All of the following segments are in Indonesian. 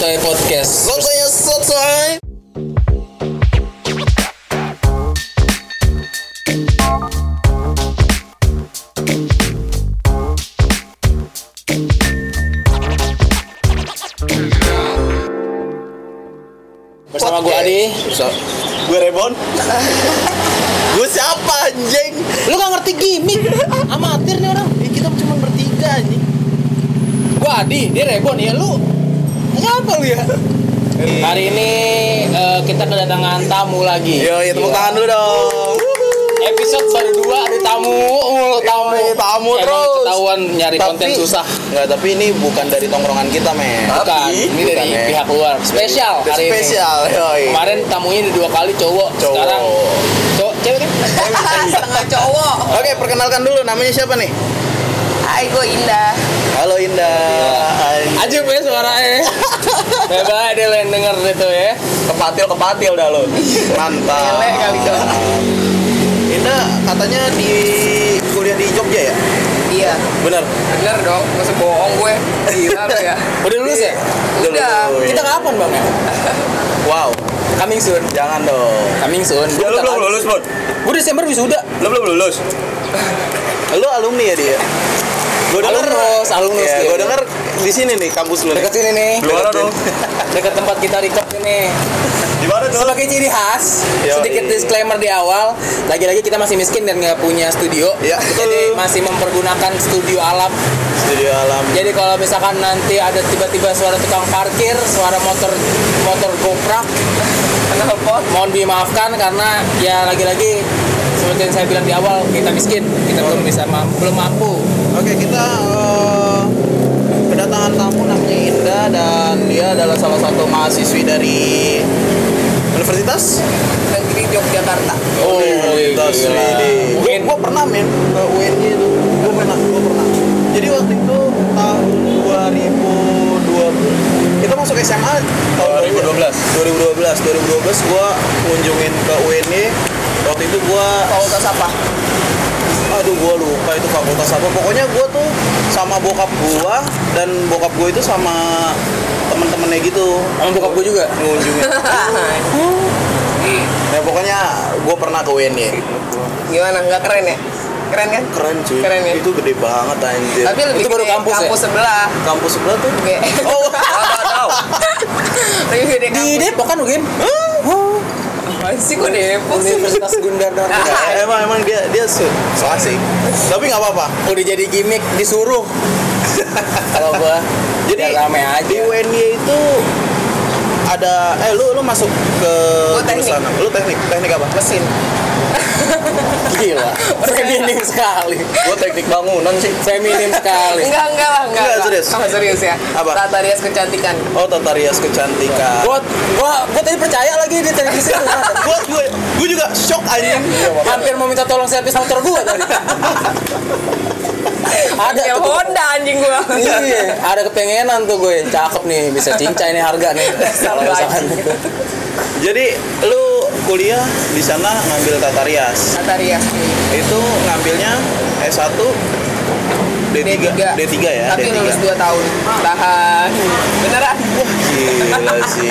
JE Podcast. Hari ini eh, kita kedatangan tamu lagi. Yo, ya tepuk Gila. tangan dulu dong. Episode baru dua ada tamu, mulu tamu. Yoi, tamu Emang terus. Ketahuan nyari konten susah. Enggak, tapi ini bukan dari tongkrongan kita, men. Bukan, ini dari Bukan, ya. pihak luar. Spesial Dari- hari ini. Spesial, yoi. Kemarin tamunya udah dua kali cowok. Cowok. Sekarang cowok cewek kan? setengah cowok Oke, perkenalkan dulu namanya siapa nih? Hai gue Indah Halo Indah. Anjing. Ajib ya suaranya. Bye dia lo yang denger itu ya. Kepatil kepatil dah lo. Mantap. Lele kali dong. Indah katanya di kuliah di Jogja ya? Iya Benar. Bener dong Masa bohong gue Gila ya Udah lulus ya? Udah Dulu. Kita kapan bang ya? Wow. Coming soon. Jangan dong. Coming soon. Ya, lu belum lulus, Bud. Gue Desember wisuda. Lu belum lulus. Lu alumni ya dia? Gue denger, Alumnus, alumnus ya, gue denger di sini nih kampus lu. Dekat sini nih. Di mana dong? Dekat tempat kita record ini. Di mana tuh? Sebagai ciri khas, Yoi. sedikit disclaimer di awal. Lagi-lagi kita masih miskin dan nggak punya studio. Iya, betul. Jadi masih mempergunakan studio alam. Studio alam. Jadi kalau misalkan nanti ada tiba-tiba suara tukang parkir, suara motor motor goprak, Kenapa? mohon dimaafkan karena ya lagi-lagi seperti yang saya bilang di awal kita miskin, kita belum bisa mampu, belum mampu. Oke, kita eh, kedatangan tamu namanya Indah dan dia adalah salah satu mahasiswi dari Universitas Negeri Yogyakarta Oh, Universitas gila. Widi. Gue UIN. gua pernah men ke UNY itu. Gue pernah, gue pernah. Jadi waktu itu tahun 2020 kita masuk SMA tahun 2012. 2012 2012 gua kunjungin ke UNY waktu itu gua Fakultas apa? aduh gua lupa itu fakultas apa pokoknya gua tuh sama bokap gua dan bokap gua itu sama temen-temennya gitu Sama bokap gue juga. ngunjungin ya pokoknya gua pernah ke UNY Gimana? Nggak keren ya? Keren kan? keren cuy Keren ya? itu gede banget anjir Tapi lebih Itu baru kampus ya? kampus sebelah kampus sebelah tuh Oke oh tahu. Lebih gede Di kampus Depok kan mungkin? Apaan sih kok Depok sih? Universitas Gundar dan Ya, emang emang dia dia so, so asik tapi nggak apa-apa udah jadi gimmick disuruh. Kalau gua Jadi, rame di aja. UNY itu ada eh lu lu masuk ke Gua teknik. jurusan lu teknik teknik apa Mesin Gila, feminim sekali. gua teknik bangunan sih Feminim sekali. Enggak, Enggak, serius? Oh, serius ya Apa? Tata rias kecantikan oh tata rias kecantikan Gua, gua, gua tadi percaya lagi di televisi. gua gua gua juga shock anjing Hampir mau minta tolong servis motor gua tadi. ada Ya tuh. Honda anjing gua Iya, ada kepengenan tuh gue. Cakep nih, bisa cincai nih harga nih. Kalau misalkan gitu. jadi lu kuliah di sana ngambil tata rias Tata rias itu ngambilnya S1 D3 D3. D3 ya Tapi D3 lulus 2 tahun Tahan Beneran gila sih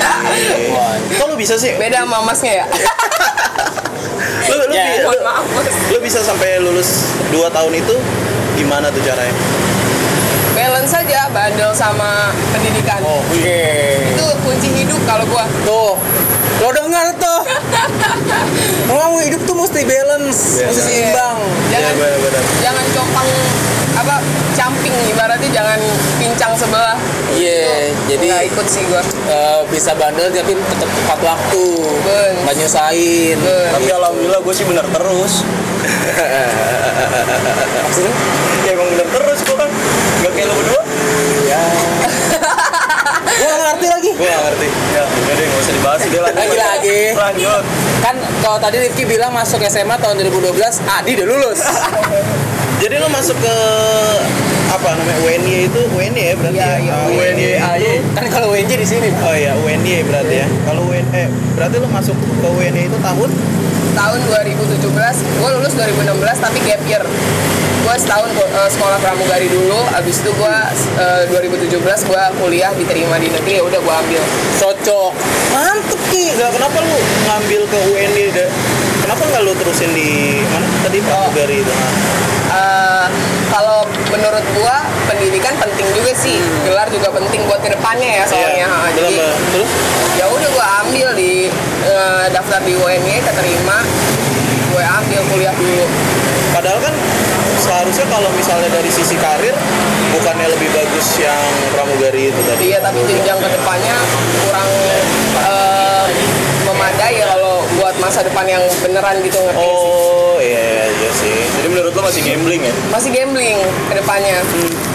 kok lu bisa sih Beda sama masnya ya? lu lu, Ya. bi- lu, Mohon maaf lu bisa sampai lulus 2 tahun itu gimana tuh caranya Balance saja bandel sama pendidikan Oke. Itu kunci hidup kalau gua Tuh, lo dengar tuh. Ngomong hidup tuh mesti balance, Iya, mesti iya. seimbang. Jangan Iya, benar-benar. jangan compang apa camping ibaratnya jangan pincang sebelah Iya, jadi nggak ikut sih gua eh, bisa bandel tapi tetap tepat waktu, nggak nyusahin. Ben. Tapi alhamdulillah gue sih bener terus. Maksudnya? Ya emang bener terus gue kan. Gak kayak lo berdua. Ya. Gue nggak ngerti lagi. Gue gak ngerti. Ya udah deh gak usah dibahas deh lanjut. Lagi-lagi. Lanjut. Kan kalau tadi Rifki bilang masuk SMA tahun 2012, Adi udah lulus. jadi lu masuk ke apa namanya UNY itu UNY ya berarti Iya, ya iya, Ah, UNY. itu kan kalau UNJ di sini. oh ya UNY berarti ya kalau UN eh berarti lu masuk ke UNY itu tahun tahun 2017 gua lulus 2016 tapi gap year gue setahun eh, sekolah pramugari dulu abis itu gue eh, 2017 gue kuliah diterima di negeri ya udah gue ambil cocok Mantep Ki. Nggak, kenapa lu ngambil ke UND? Da- Kenapa nggak lu terusin di mana tadi pramugari itu? Eh, kalau menurut gue pendidikan penting juga sih. Gelar juga penting buat ke depannya ya soalnya. Iya, Ha, bener, jadi terus? ya udah gue ambil di eh, daftar di UNY keterima. Gue ambil kuliah dulu. Padahal kan seharusnya kalau misalnya dari sisi karir bukannya lebih bagus yang pramugari itu tadi. iya tapi jenjang ke depannya kurang eh, memadai ya kalau buat masa depan yang beneran gitu ngerti sih? Sih. Jadi menurut lo masih gambling ya? masih gambling ke depannya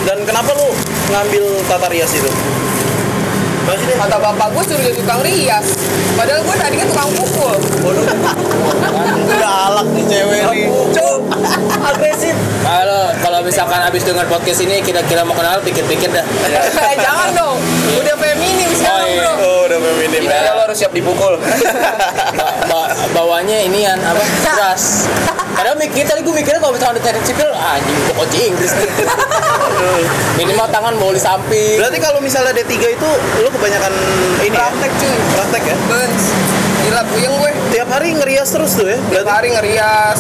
Dan kenapa lu ngambil tata rias itu? Masih deh. kata bapak gue suruh jadi tukang rias padahal gue tadi kan tukang pukul Udah alak nih cewek nih. Cuk, agresif. kalau kalau misalkan habis dengar podcast ini kira-kira mau kenal pikir-pikir dah jangan dong udah feminim sekarang Oh, iya. bro Iya, ya. lo harus siap dipukul. Ba- ba- bawanya inian apa keras padahal mikir tadi gue mikirnya kalau misalkan di teknik sipil ah, anjing gue kunci Inggris nih minimal tangan bawa di samping Berarti kalau misalnya D3 itu lu kebanyakan ini ya? praktek cuy Praktek ya? Benz gila puyeng gue Tiap hari ngerias terus tuh ya? tiap Berarti hari ngerias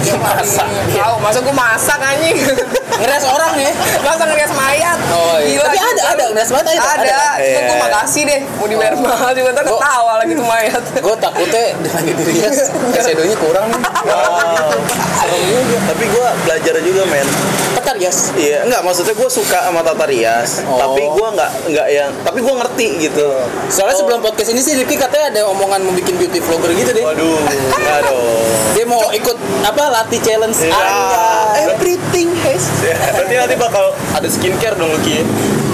tiap hari Masak. tahu masa gue masak anjing ngeres orang ya masa ngerias mayat Oh, iya. Gila, Tapi ada, ada, ngerias mayat ada, ada, ada. cuma gue Iya. makasih deh mau dibayar mahal juga ntar Gua- ketawa lagi tuh mayat gue takutnya dia lagi dirias shadow-nya kurang nih Wow. serem juga Tapi gua belajar juga men. tekan yes Iya, enggak maksudnya gue suka sama tata rias, Oh. tapi gue nggak nggak yang, tapi gue ngerti gitu. soalnya sebelum podcast ini sih Rifki katanya ada omongan mau bikin beauty vlogger gitu deh Waduh, aduh. dia mau ikut apa latih challenge Anjay. everything has. Ya, berarti nanti bakal ada skincare dong Luki.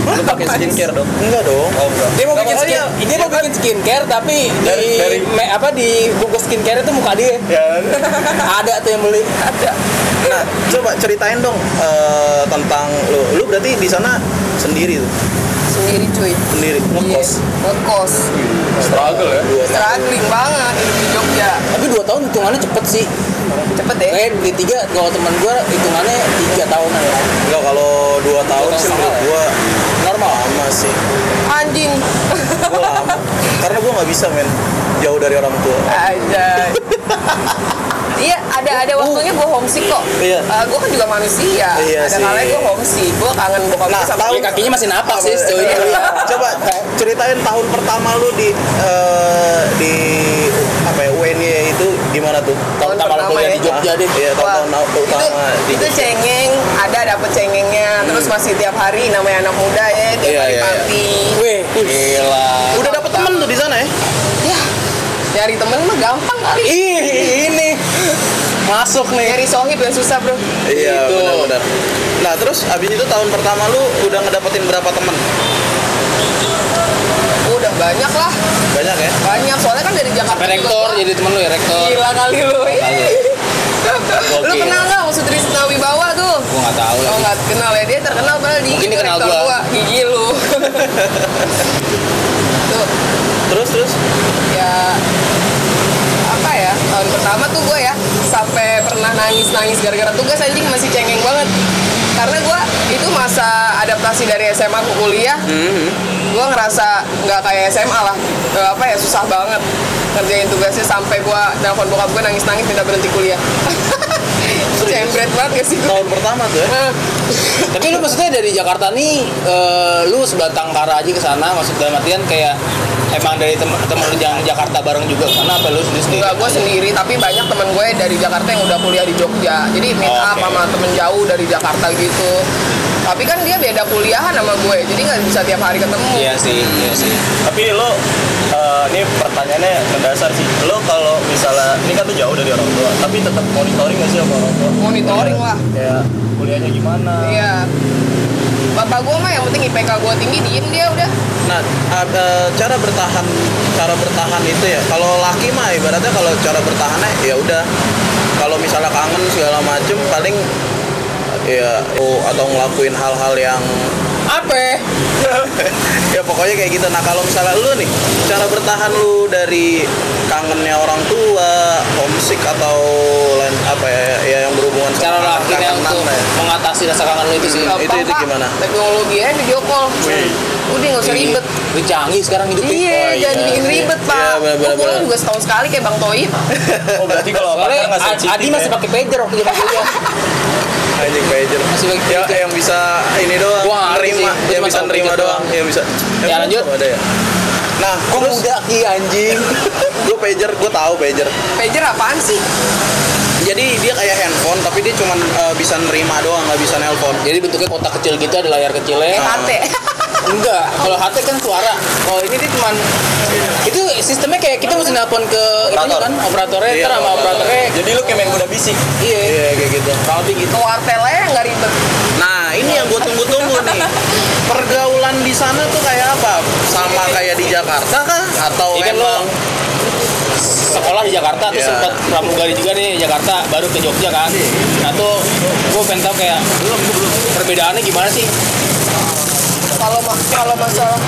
Lu pakai skincare dong. Enggak dong. Oh, enggak. dia mau Nggak, bikin skin, makanya- dia mau bikin skincare tapi Dari- di dari- me- apa di bungkus skincare itu muka dia Ya, ada tuh yang beli ada Nah, coba ceritain dong eh, tentang lu. Lu berarti di sana sendiri tuh, sendiri cuy sendiri ngekos. Iya, ngekos struggle ya. Dua tahun. struggling banget hidup di Jogja tapi dua tahun hitungannya cepet sih cepet deh kayak di tiga kalau teman gue hitungannya tiga tahunan ya Enggak kalau dua tahun tahun sih menurut ya? gue lama sih. anjing Gue lama. Karena gue nggak bisa men jauh dari orang tua. aja Iya, ada ada waktunya gue homesick kok. Iya. gue kan juga manusia. Iya ada sih. kalanya gue homesick. Gue kangen bokap Nah, sama tahu- Ya, kakinya masih napak sih ini Iya. Coba ceritain tahun pertama lu di eh, di apa ya UNY itu gimana tuh? tahun kuliah ya. di Jogja deh Iya, itu, utama di itu cengeng, ada dapet cengengnya, terus masih tiap hari namanya anak muda ya, tiap Iya, hari iya, iya. party. weh gila Udah dapet temen tuh di sana ya? Ya, nyari temen mah gampang kali. ih ini masuk nih Nyari sohib yang susah bro. Iya, Gitu. benar-benar. Nah, terus abis itu tahun pertama lu udah ngedapetin berapa temen? Banyak lah, Banyak ya? banyak. Soalnya kan dari Jakarta sampai juga rektor gua- jadi temen lu ya rektor Gila kali lu. lu Gokil. kenal nggak musuh Trisna Wibawa tuh? gue nggak tahu Oh nggak kenal ya dia terkenal padahal di Mungkin kenal rektor gua. gigi lu. tuh Terus terus ya apa ya tahun pertama tuh gue ya sampai pernah nangis nangis gara-gara tugas anjing masih cengeng banget karena gue itu masa adaptasi dari SMA ke kuliah gue ngerasa nggak kayak SMA lah. Nggak apa ya susah banget ngerjain tugasnya sampai gue nelfon bokap gue nangis nangis minta berhenti kuliah Cembret banget gak sih tahun pertama tuh ya? Tapi lu maksudnya dari Jakarta nih eh, lu sebatang kara aja ke sana maksud dalam artian kayak emang dari temen-temen lu yang Jakarta bareng juga ke sana apa lu sendiri sendiri Enggak, gue sendiri, tapi banyak temen gue dari Jakarta yang udah kuliah di Jogja. Jadi meet Oh, up oke. sama temen jauh dari Jakarta gitu. Tapi kan dia beda kuliahan sama gue, jadi nggak bisa tiap hari ketemu. iya sih iya sih Tapi lo eh, ini pertanyaannya mendasar sih. Lo kalau misalnya ini kan tuh jauh dari orang tua, tapi tetap monitoring nggak sih sama orang tua? Monitoring lah. Kayak kuliahnya gimana? Iya. Bapak gue mah yang penting IPK gue tinggi, diem dia udah. Nah, ada cara bertahan, cara bertahan itu ya. Kalau laki mah ibaratnya kalau cara bertahannya ya udah. Kalau misalnya kangen segala macem paling ya oh, atau ngelakuin hal-hal yang apa ya pokoknya kayak gitu nah kalau misalnya lu nih cara bertahan lu dari kangennya orang tua homesick atau lain apa ya, ya yang berhubungan cara kangenan untuk ya. mengatasi rasa kangen lo itu sih Hmm. Itu Pak. gimana? teknologi aja video call udah nggak usah ribet Lu canggih sekarang hidupnya Iya, Oh, jangan iya. bikin ribet, Iya, Pak. bener, Gue bener, pulang juga setahun sekali kayak Bang Toib. Oh berarti kalau soalnya Adi masih ya? pakai pager waktu zaman kuliah anjing pager Masih pakai ya pager. yang bisa ini doang Gua nerima. yang bisa nerima doang. doang. yang bisa. Ya, Emang lanjut. ada ya? Nah Kok terus? muda ki anjing. Gue pager gue tahu pager. Pager apaan sih? jadi dia kayak handphone tapi dia cuma bisa nerima doang nggak bisa nelpon. Jadi bentuknya kotak kecil gitu ada layar kecilnya. HT. Enggak kalau HT kan suara kalau ini dia cuman itu sistemnya kayak kita mesti nelpon ke itu Operator. kan operatornya Iya, sama operator. operatornya Jadi lu kayak main kuda bisik. iya iya kayak gitu kurang lebih gitu Ke wartel aja nggak ribet. Nah ini yang gue tunggu-tunggu nih Pergaulan di sana tuh kayak apa? Sama kayak di Jakarta kah? Atau Iya kan lo emang sekolah di Jakarta terus Iya. sempat pramugari juga nih Jakarta baru ke Jogja kan nah tuh gue pengen tahu kayak perbedaannya gimana sih Kalau kalau masalah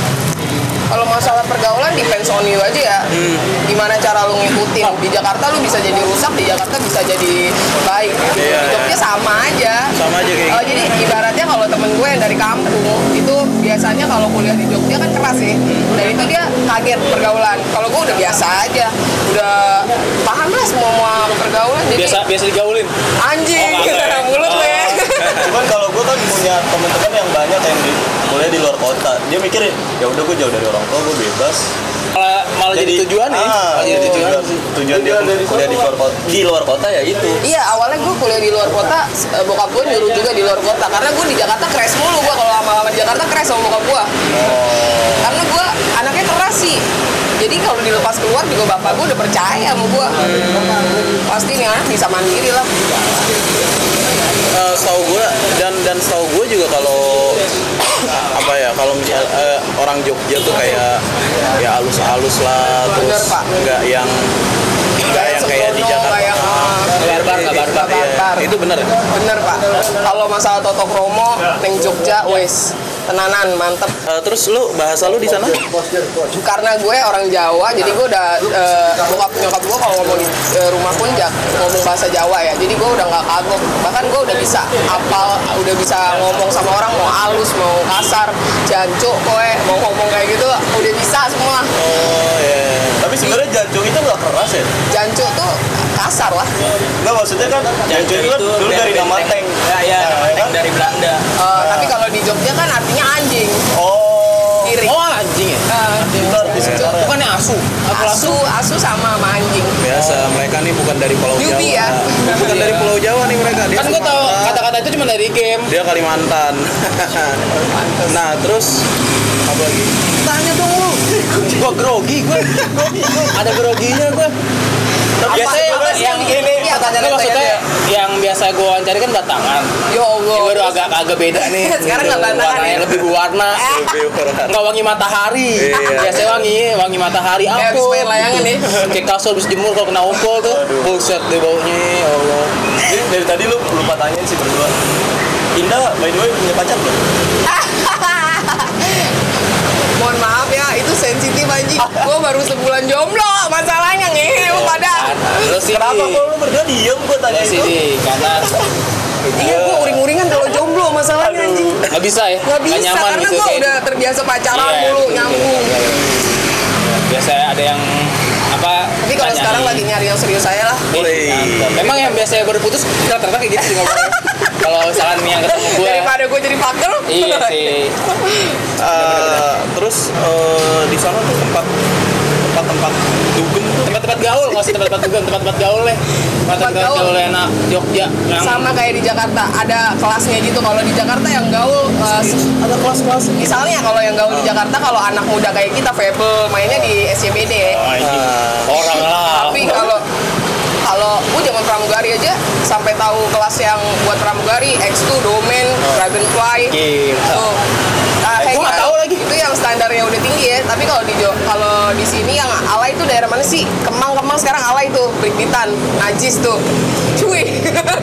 kalau masalah pergaulan depends on you aja ya. Hmm. Gimana cara lu ngikutin? Di Jakarta lu bisa jadi rusak, di Jakarta bisa jadi baik. Iya, di Jogja iya. sama aja. sama aja kayak Oh, gitu? jadi ibaratnya kalau temen gue yang dari kampung itu biasanya kalau kuliah di Jogja kan keras ya dan itu dia kaget pergaulan kalau gue udah biasa aja udah paham lah semua semua pergaulan jadi biasa biasa digaulin anjing Oh, mulut lu ya Cuman kalau gue kan punya teman-teman yang banyak yang di, kuliah di luar kota. Dia mikir ya udah gue jauh dari orang tua, gue bebas. malah malah jadi, tujuan ya ah, malah jadi iya, tujuan tujuan dia kuliah di luar kota, di luar kota ya itu. Iya awalnya gue kuliah di luar kota, eh, bokap gue nyuruh juga di luar kota karena gue di Jakarta crash mulu gue kalau lama-lama di Jakarta crash sama bokap gue. Karena gue anaknya keras sih. Jadi kalau dilepas keluar juga bapak gue udah percaya sama gue. Pasti nih anak bisa mandiri lah. Eh, setahu gue dan dan setahu gue juga kalau apa ya kalau misal eh, orang Jogja tuh kayak ya halus-halus lah terus nggak yang nggak yang kayak di Jakarta barbar nggak Iya, barbar barbar. itu bener ya? Bener pak. Kalau masalah Toto Kromo, neng Jogja, wes tenanan mantep. Eh, terus lu bahasa lu di sana? Karena gue orang Jawa jadi gue udah eh, bokap nyokap gue kalau ngomong di eh, rumah pun ja- ngomong bahasa Jawa ya. Jadi gue udah nggak kagok bahkan gue udah bisa apal udah bisa ngomong sama orang mau halus mau kasar jancuk kowe mau ngomong kayak gitu udah bisa semua. Oh ya Tapi sebenarnya jancuk itu nggak keras ya. jancuk tuh kasar lah Nggak maksudnya kan jancuk itu kan dulu dari nama tank. ya ya Nah, tank kan? dari Belanda Eh, tapi kalau di Jogja kan artinya anjing Oh. kiri oh anjing ya Itu arti sekarang. bukannya asu? Apa asu asu sama sama anjing. Biasa mereka nih bukan dari Pulau Newbie Jawa. ya. bukan dari Pulau Jawa nih mereka. Dia kan gue tau kata-kata itu cuma dari game. Dia Kalimantan. Nah terus? Apa lagi? Tanya dong lu. Gue grogi gue ada groginya gue biasanya yang yang ini grogi? Apa Nggak, maksudnya yang biasa gue wawancari kan batangan ya Allah ini baru agak agak beda nih Sekarang nggak batangan warnanya ya? lebih berwarna nggak wangi matahari Iya. biasanya wangi wangi matahari Kayak habis main layangan nih. kayak kasur habis jemur kalau kena ompol tuh buset deh baunya ya Allah Jadi dari tadi lu lupa tanyain sih berdua. Indah, by the way punya pacar belum? Mohon maaf ya, itu sensitif anjing. Gue baru sebulan jomblo, masalahnya nih sih Kenapa kok lu berdua diem gua tanya lu sih itu? Di, karena Iya, gue uring-uringan kalau jomblo masalahnya anjing. nggak bisa ya Gak bisa, nyaman karena gitu gue kayak- udah terbiasa pacaran Iya, mulu, betul, nyambung. betul. biasa ada yang apa Tapi kalau sekarang lagi nyari yang serius saya lah. Eh, mantap. memang yang biasanya baru putus rata-rata kayak gitu sih ngomongnya kalau misalkan yang ketemu gue Daripada gue jadi pakel. iya sih Eh, terus eh, di sana tuh tempat tempat-tempat dugem tempat-tempat gaul nggak sih tempat-tempat dugem tempat-tempat gaul deh. Tempat-tempat gaul. gaul. enak Jogja yang Sama kayak di Jakarta, ada kelasnya gitu. Kalau di Jakarta yang gaul, eh, ada kelas-kelas. misalnya kalau yang gaul di Jakarta, kalau anak muda kayak kita, Fable, mainnya di SCBD. Oh, ini orang lah. Tapi kalau kalau gue zaman pramugari aja sampai tahu kelas yang buat pramugari X2 Domain Dragonfly. Gila. tuh Nah, kayak gua nggak gitu. tahu lagi. itu yang standarnya udah tinggi ya. Tapi kalau di kalau di sini yang alay itu daerah mana sih? Kemang Kemang sekarang alay tuh. Breakbeat Pacitan najis tuh. Cuy.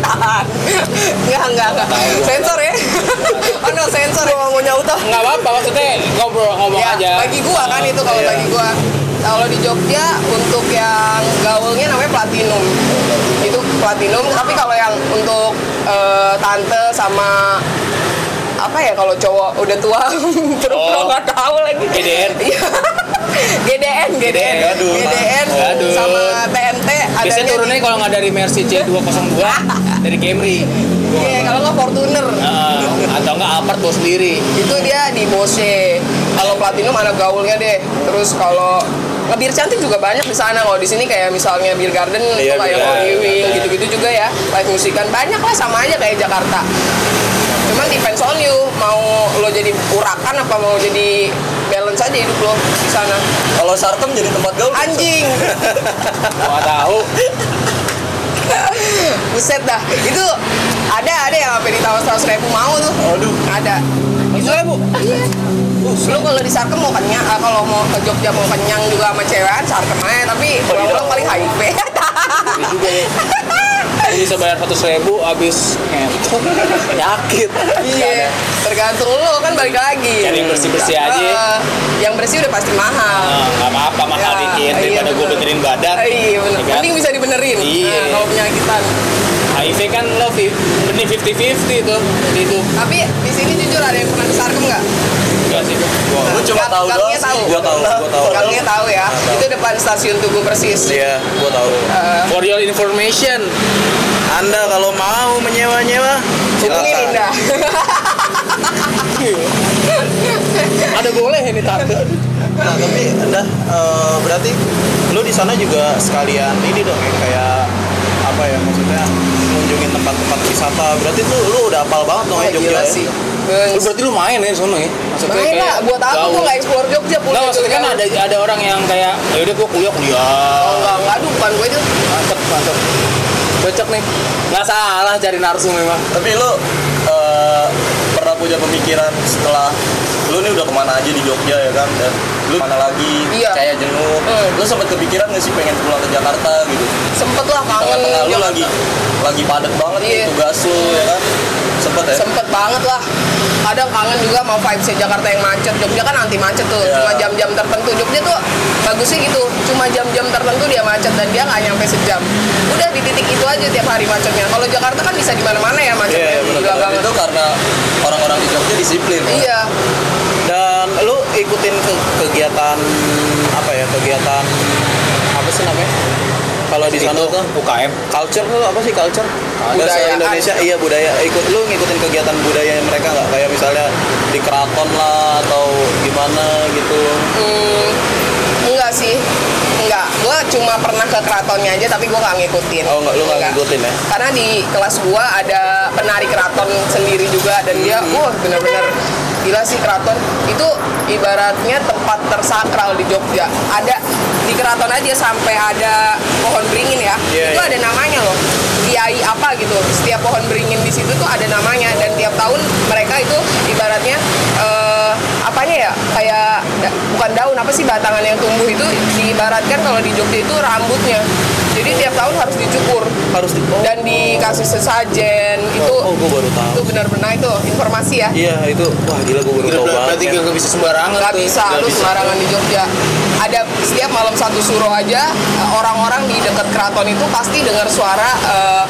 Tahan nggak nggak nggak. Sensor ya. Oh no sensor ya. Mau nyaut ah. nggak apa-apa maksudnya ngobrol ngomong ya aja. bagi gua kan itu kalau Iya. bagi gua. Kalau di Jogja untuk yang gaulnya namanya platinum. Itu platinum tapi kalau yang untuk eh, tante sama apa ya kalau cowok udah tua terus Oh. nggak tahu lagi GDN. Iya. GDN GDN Gadun. GDN Gadun. sama TNT biasanya turunnya di- kalau nggak dari Mercy C202 dari Camry Iya, kalau nggak Fortuner Nah, atau nggak Alphard bawa sendiri itu dia di Bose kalau platinum anak gaulnya deh terus kalau ngebir cantik juga banyak di sana kalau di sini kayak misalnya beer garden Iya, kayak Garden. Wing gitu-gitu juga ya live musikan banyak lah sama aja kayak Jakarta cuman depends on you. Mau lo jadi urakan apa mau jadi balance aja hidup lo di sana? Kalau Sarkem jadi tempat gaul. anjing. Nggak tahu. Buset dah. Itu ada ada yang sampai ditawar seratus ribu mau tuh. Aduh. ada. Itu lah bu Iya. Lu kalau di Sarkem mau kenyang, ah, kalau mau ke Jogja mau kenyang juga sama cewekan Sarkem aja, tapi pulang-pulang paling HIV. Juga ya bisa bayar 100 ribu habis ngentot yakin Iya, tergantung lu kan balik lagi. Cari yang bersih-bersih aja. Heeh. yang bersih udah pasti mahal. Nggak apa-apa mahal Ya, dikit iya, daripada gue bener. benerin badan Iya bener. Ya kan? Mending bisa dibenerin. Iya. Nah, kalau penyakitan. HIV kan lo benih 50-50 tuh itu Tapi di sini jujur ada yang pernah ke Sarkem nggak? Enggak sih Gua cuma Gang- tahu doang tahu. sih. Gua tahu, gua tahu. Gangnya tahu ya. Itu depan stasiun Tugu Persis. Iya, gua tahu. Eh, For your information Anda kalau mau menyewa-nyewa, hubungin silakan. Indah. Ada boleh ini tante Nah, tapi anda eh, berarti lu di sana juga sekalian ini dong ya kayak apa ya maksudnya kunjungin tempat-tempat wisata. Berarti tuh lu udah hafal banget dong Wah, ya Jogja ya. sih. Lu berarti lu main ya di sono ya Maksudnya Main lah, buat apa gaul. gue nggak explore Jogja pulang Nggak, maksudnya kan ada ada orang yang kayak ya udah gua kuliah kuliah. Oh, enggak, enggak, aduh, bukan gue itu. mantep mantep. Cocok nih. Nggak salah cari narsu memang. Tapi lu eh, pernah punya pemikiran setelah lu nih udah ke mana aja di Jogja ya kan? Dan lu mana lagi? Iya. kayak jenuh. Hmm. lu sempat kepikiran gak sih pengen pulang ke Jakarta gitu? Sempet lah kangen tengah-tengah lu lagi lagi padat banget nih Iya. tugas lu ya kan sempet ya Sempet banget lah. Kadang kangen juga mau vibes Jakarta yang macet. Jogja kan anti macet tuh. Iya. Cuma jam-jam tertentu. Jogja tuh bagusnya gitu. Cuma jam-jam tertentu dia macet dan dia nggak nyampe sejam. Udah di titik itu aja tiap hari macetnya. Kalau Jakarta kan bisa di mana-mana ya macetnya. Iya, Gila Dan banget. itu karena orang-orang di Jogja disiplin Iya. Dan lu ikutin ke kegiatan apa ya? Kegiatan apa sih namanya? Kalau di sana tuh UKM culture tuh apa sih culture? Bahasa Budayaan. Indonesia iya budaya. Ikut lu ngikutin kegiatan budaya mereka nggak? Kayak misalnya di keraton lah atau gimana gitu. Hmm, enggak sih. Cuma pernah ke keratonnya aja tapi gua nggak ngikutin. Oh, nggak- lu nggak ngikutin ya? Karena di kelas gua ada penari keraton sendiri juga dan dia Hmm. wah bener-bener gila sih keraton itu ibaratnya tempat tersakral di Jogja ada di keraton aja sampai ada pohon beringin ya Iya, itu iya. ada namanya loh kiai apa gitu setiap pohon beringin di situ tuh ada namanya dan tiap tahun mereka itu ibaratnya eh, apanya ya kayak da- bukan daun apa sih batangan yang tumbuh itu diibaratkan kalau di Jogja itu rambutnya. Jadi tiap tahun harus dicukur. Harus di oh, dan dikasih sesajen itu oh, gue baru tahu. itu benar-benar itu informasi ya. Iya itu wah gila gue baru tahu banget. berarti nggak bisa sembarangan nggak bisa Nggak lu sembarangan di Jogja. Ada setiap malam satu suruh aja eh, orang-orang di dekat keraton itu pasti dengar suara eh,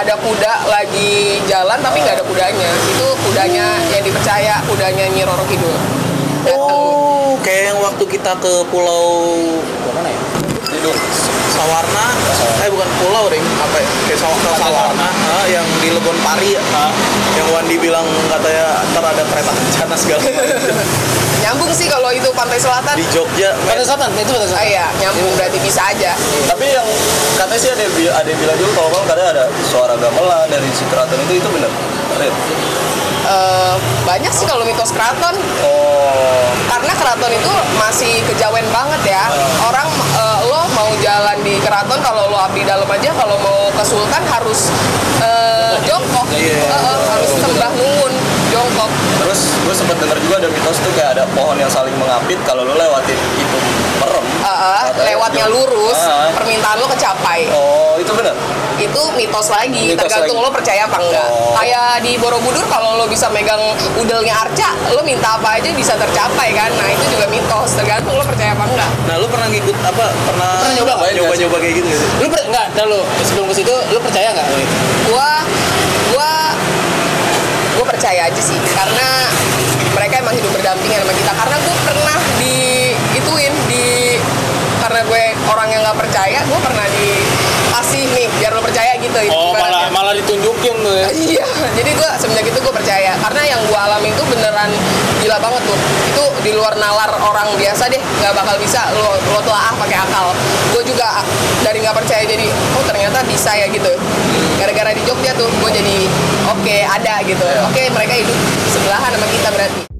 ada kuda lagi jalan tapi nggak ada kudanya. Itu kudanya yang dipercaya kudanya Nyi Roro Kidul Oh, kayak yang waktu kita ke pulau mana ya? Tidur. Sawarna, eh bukan pulau ring, apa ya? Kayak Saw- ke Sawarna, ah, yang di Lebon Pari ya. Ah. Yang Wandi bilang katanya ntar ada kereta kencana segala macam. nyambung sih kalau itu pantai selatan di Jogja. Pantai Selatan itu Pantai ah, Selatan iya nyambung berarti bisa aja Tapi yang katanya sih ada yang bi- ada yang bilang juga kalau malam kadang ada suara gamelan dari si keraton itu itu benar. Red. Eh, banyak sih kalau mitos keraton Oh. karena keraton itu masih kejawen banget ya orang eh, lo mau jalan di keraton kalau lo abdi dalam aja kalau mau ke sultan harus eh, jongkok Iya. Eh, eh, harus sembah nungun jongkok Terus terus gue sempat denger juga ada mitos tuh kayak ada pohon yang saling mengapit kalau lo lewatin itu merem eh, katanya lewatnya jauh. lurus, Ah. permintaan lo kecapai. oh itu benar itu mitos lagi Mitos tergantung lagi. lo percaya apa enggak Oh. kayak di Borobudur kalau lo bisa megang udelnya Arca lo minta apa aja bisa tercapai kan nah itu juga mitos tergantung lo percaya apa enggak Nah, lu pernah ngikut apa? Pernah Pernah nyoba nggak? nyoba nyoba kayak gitu nggak sih? Lu per, enggak, nah lu sebelum ke situ lu percaya itu? gua gua gua percaya aja sih karena emang hidup berdampingan sama kita karena gue pernah di ituin di karena gue orang yang nggak percaya gue pernah dikasih nih biar lo percaya gitu Oh, malah malah ditunjukin lu ya. Iya, jadi gue semenjak itu gue percaya karena yang gue alami itu beneran gila banget tuh. Itu di luar nalar orang biasa deh, nggak bakal bisa lo lo telaah pakai akal. Gue juga dari nggak percaya jadi oh ternyata bisa ya gitu. Gara-gara di Jogja tuh gue jadi oke ada gitu. Oke mereka hidup sebelahan sama kita berarti.